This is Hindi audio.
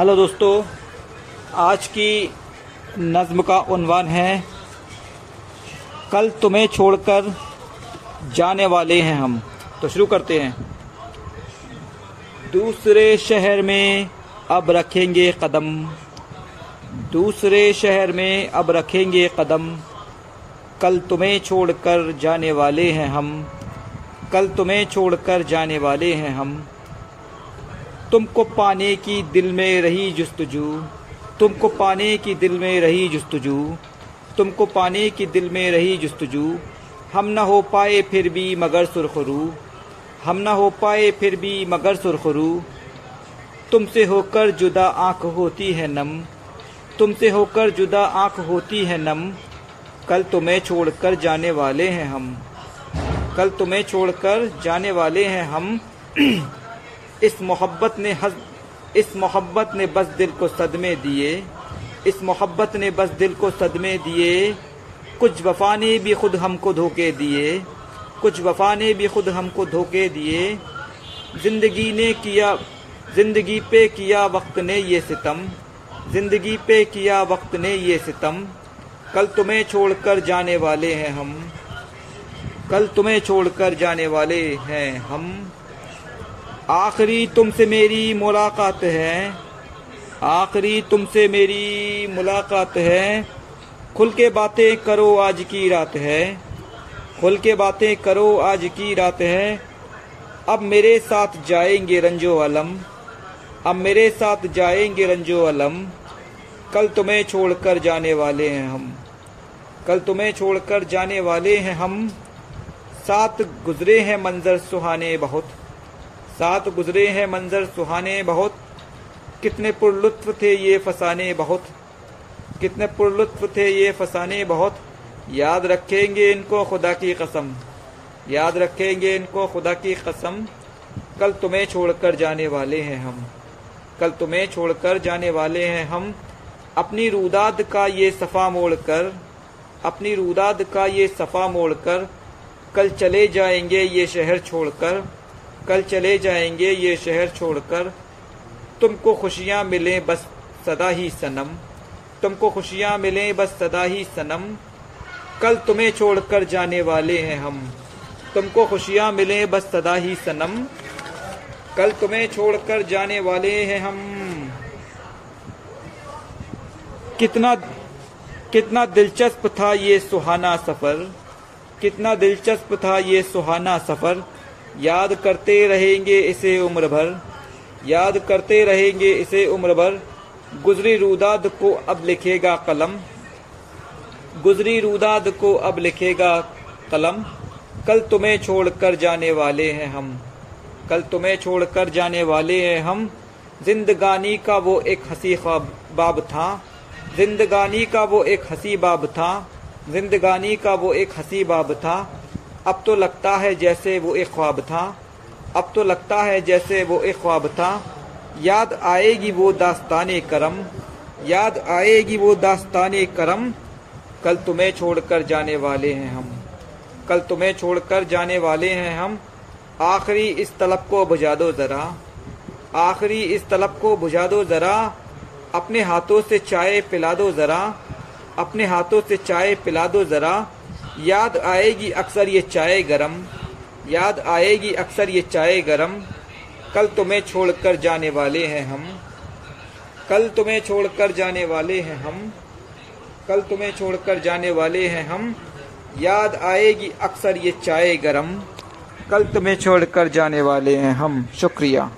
हेलो दोस्तों, आज की नज़्म का उन्वान है। कल तुम्हें छोड़कर जाने वाले हैं हम। तो शुरू करते हैं। दूसरे शहर में अब रखेंगे कदम। दूसरे शहर में अब रखेंगे कदम। कल तुम्हें छोड़कर जाने वाले हैं हम। कल तुम्हें छोड़कर जाने वाले हैं हम। तुमको पाने की दिल में रही जस्तजू। तुमको पाने की दिल में रही जस्तजू। तुमको पाने की दिल में रही जस्तजू। हम न हो पाए फिर भी मगर सुरखरू। हम न हो पाए फिर भी मगर सुरखरू। तुमसे होकर जुदा आँख होती है नम। तुमसे होकर जुदा आँख होती है नम। कल तुम्हें छोड़कर जाने वाले हैं हम। कल तुम्हें छोड़कर जाने वाले हैं हम। इस मोहब्बत ने हज, इस मोहब्बत ने बस दिल को सदमे दिए, इस मोहब्बत ने बस दिल को सदमे दिए, कुछ वफा ने भी खुद हमको धोखे दिए, कुछ वफा ने भी खुद हमको धोखे दिए। ज़िंदगी ने किया, ज़िंदगी पे किया वक्त ने ये सितम, ज़िंदगी पे किया वक्त ने ये सितम। कल तुम्हें छोड़कर जाने वाले हैं हम, कल तुम्हें छोड़कर जाने वाले हैं हम। आखिरी तुमसे मेरी मुलाकात है। आखिरी तुमसे मेरी मुलाकात है। खुल के बातें करो आज की रात है। खुल के बातें करो आज की रात है। अब मेरे साथ जाएँगे रंजो अलम। अब मेरे साथ जाएँगे रंजो अलम। कल तुम्हें छोड़कर जाने वाले हैं हम। कल तुम्हें छोड़कर जाने वाले हैं हम। साथ गुजरे हैं मंजर सुहाने बहुत। साथ गुजरे हैं मंजर सुहाने बहुत। कितने पुरलुत्फ थे ये फसाने बहुत। कितने पुरलुत्फ थे ये फसाने बहुत। याद रखेंगे इनको खुदा की कसम। याद रखेंगे इनको खुदा की कसम। कल तुम्हें छोड़कर जाने वाले हैं हम। कल तुम्हें छोड़कर जाने वाले हैं हम। अपनी रूदाद का ये सफ़ा मोड़ कर अपनी रूदाद का ये सफ़ा मोड़ कर कल चले जाएँगे ये शहर छोड़कर। कल चले जाएँगे ये शहर छोड़कर। तुमको खुशियाँ मिलें बस सदा ही सनम। तुमको खुशियाँ मिलें बस सदा ही सनम। कल तुम्हें छोड़कर जाने वाले हैं हम। तुमको खुशियाँ मिलें बस सदा ही सनम। कल तुम्हें छोड़कर जाने वाले हैं हम। कितना कितना दिलचस्प था ये सुहाना सफ़र। कितना दिलचस्प था ये सुहाना सफ़र। याद करते रहेंगे इसे उम्र भर। याद करते रहेंगे इसे उम्र भर। गुजरी रुदाद को अब लिखेगा कलम। गुजरी रुदाद को अब लिखेगा कलम। कल तुम्हें छोड़कर जाने वाले हैं हम। कल तुम्हें छोड़कर जाने वाले हैं हम। जिंदगानी का वो एक हसी बाब था। जिंदगानी का वो एक हसी बाब था। जिंदगानी का वो एक हसी बाब था। अब तो लगता है जैसे वो एक ख्वाब था। अब तो लगता है जैसे वो एक ख्वाब था। याद आएगी वो दास्तान करम। याद आएगी वो दास्तान करम। कल तुम्हें छोड़कर जाने वाले हैं हम। कल तुम्हें छोड़कर जाने वाले हैं हम। आखिरी इस तलब को बुझा दो ज़रा। आखिरी इस तलब को बुझा दो ज़रा। अपने हाथों से चाय पिला दो ज़रा। अपने हाथों से चाय पिला दो ज़रा। याद आएगी अक्सर ये चाय गरम, याद आएगी अक्सर ये चाय गरम, कल तुम्हें छोड़कर जाने वाले हैं हम, कल तुम्हें छोड़कर जाने वाले हैं हम, कल तुम्हें छोड़कर जाने वाले हैं हम, याद आएगी अक्सर ये चाय गरम, कल तुम्हें छोड़कर जाने वाले हैं हम, शुक्रिया।